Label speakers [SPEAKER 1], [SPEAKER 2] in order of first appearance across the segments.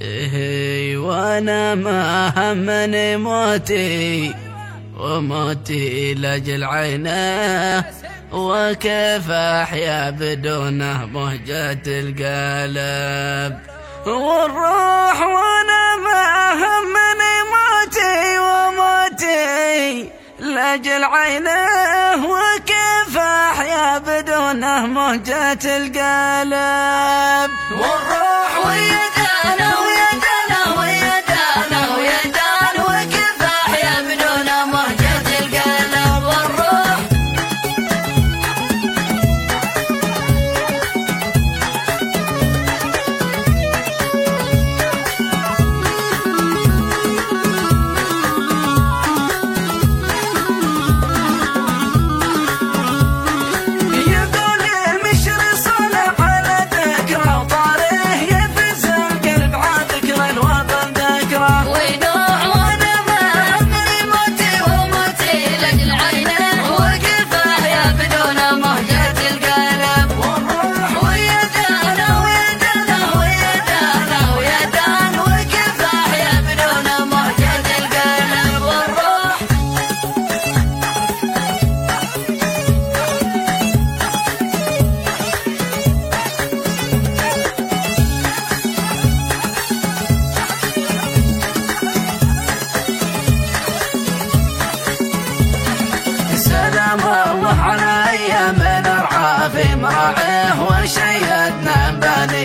[SPEAKER 1] إيه وأنا ما همني موتي وموتي لأجل عينه. وكيف أحيا بدونه مهجة القلب؟ والروح وأنا ما همني موتي وموتي لأجل عينه. وكيف أحيا بدونه مهجة القلب؟ والروح I know we are.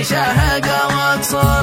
[SPEAKER 1] في مراعيه